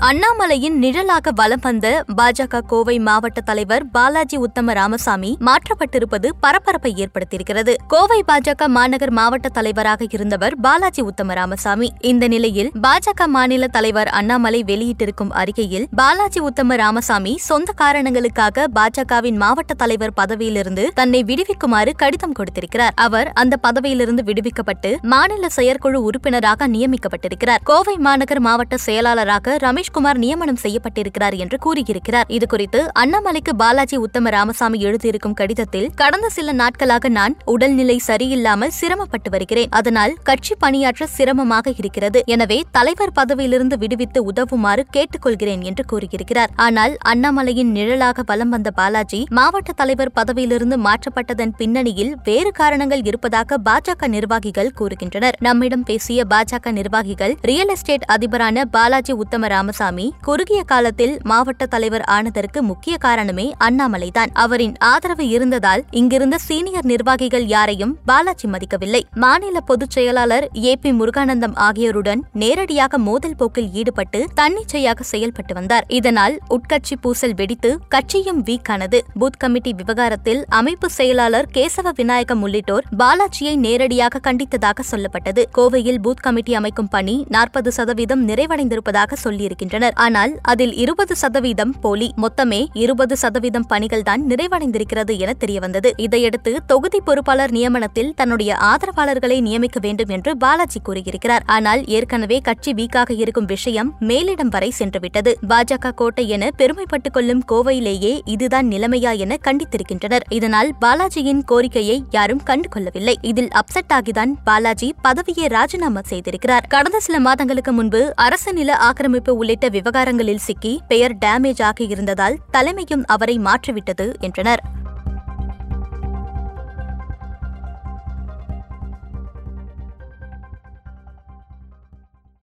அண்ணாமலையின் நிழலாக வலம் வந்த பாஜக கோவை மாவட்ட தலைவர் பாலாஜி உத்தம ராமசாமி மாற்றப்பட்டிருப்பது பரபரப்பை ஏற்படுத்தியிருக்கிறது. கோவை பாஜக மாநகர் மாவட்ட தலைவராக இருந்தவர் பாலாஜி உத்தம ராமசாமி. இந்த நிலையில் பாஜக மாநில தலைவர் அண்ணாமலை வெளியிட்டிருக்கும் அறிக்கையில் பாலாஜி உத்தம ராமசாமி சொந்த காரணங்களுக்காக பாஜகவின் மாவட்ட தலைவர் பதவியிலிருந்து தன்னை விடுவிக்குமாறு கடிதம் கொடுத்திருக்கிறார். அவர் அந்த பதவியிலிருந்து விடுவிக்கப்பட்டு மாநில செயற்குழு உறுப்பினராக நியமிக்கப்பட்டிருக்கிறார். கோவை மாநகர் மாவட்ட செயலாளராக ரமேஷ் ரமேஷ்குமார் நியமனம் செய்யப்பட்டிருக்கிறார் என்று கூறியிருக்கிறார். இது குறித்து அண்ணாமலைக்கு பாலாஜி உத்தம ராமசாமி எழுதியிருக்கும் கடிதத்தில் கடந்த சில நாட்களாக நான் உடல்நிலை சரியில்லாமல் சிரமப்பட்டு வருகிறேன். அதனால் கட்சி பணியாற்ற சிரமமாக இருக்கிறது. எனவே தலைவர் பதவியிலிருந்து விடுவித்து உதவுமாறு கேட்டுக்கொள்கிறேன் என்று கூறியிருக்கிறார். ஆனால் அண்ணாமலையின் நிழலாக பலம் வந்த பாலாஜி மாவட்ட தலைவர் பதவியிலிருந்து மாற்றப்பட்டதன் பின்னணியில் வேறு காரணங்கள் இருப்பதாக பாஜக நிர்வாகிகள் கூறுகின்றனர். நம்மிடம் பேசிய பாஜக நிர்வாகிகள் ரியல் எஸ்டேட் அதிபரான பாலாஜி உத்தம ராமசாமி குறுகிய காலத்தில் மாவட்ட தலைவர் ஆனதற்கு முக்கிய காரணமே அண்ணாமலைதான் அவரின் ஆதரவு இருந்ததால் இங்கிருந்த சீனியர் நிர்வாகிகள் யாரையும் பாலாஜி மதிக்கவில்லை. மாநில பொதுச் செயலாளர் ஏ பி முருகானந்தம் ஆகியோருடன் நேரடியாக மோதல் போக்கில் ஈடுபட்டு தன்னிச்சையாக செயல்பட்டு வந்தார். இதனால் உட்கட்சி பூசல் வெடித்து கட்சியும் வீக்கானது. பூத் கமிட்டி விவகாரத்தில் அமைப்பு செயலாளர் கேசவ விநாயகம் உள்ளிட்டோர் பாலாஜியை நேரடியாக கண்டித்ததாக சொல்லப்பட்டது. கோவையில் பூத் கமிட்டி அமைக்கும் பணி நாற்பது சதவீதம் நிறைவடைந்திருப்பதாக சொல்லியிருக்கிறார். சொல்லியிருக்கின்றனர் ஆனால் அதில் இருபது சதவீதம் போலி மொத்தமே இருபது சதவீதம் பணிகள் தான் நிறைவடைந்திருக்கிறது என தெரியவந்தது. இதையடுத்து தொகுதி பொறுப்பாளர் நியமனத்தில் தன்னுடைய ஆதரவாளர்களை நியமிக்க வேண்டும் என்று பாலாஜி கூறியிருக்கிறார். ஆனால் ஏற்கனவே கட்சி வீக்காக இருக்கும் விஷயம் மேலிடம் வரை சென்றுவிட்டது. பாஜக கோட்டை என பெருமைப்பட்டுக் கொள்ளும் கோவையிலேயே இதுதான் நிலைமையா என கண்டித்திருக்கின்றனர். இதனால் பாலாஜியின் கோரிக்கையை யாரும் கண்டுகொள்ளவில்லை. இதில் அப்செட் ஆகிதான் பாலாஜி பதவியை ராஜினாமா செய்திருக்கிறார். கடந்த சில மாதங்களுக்கு முன்பு அரசு நில ஆக்கிரமிப்பு உள்ளிட்ட விவகாரங்களில் சிக்கி பெயர் டேமேஜ் ஆகியிருந்ததால் தலைமையும் அவரை மாற்றிவிட்டது என்றனர்.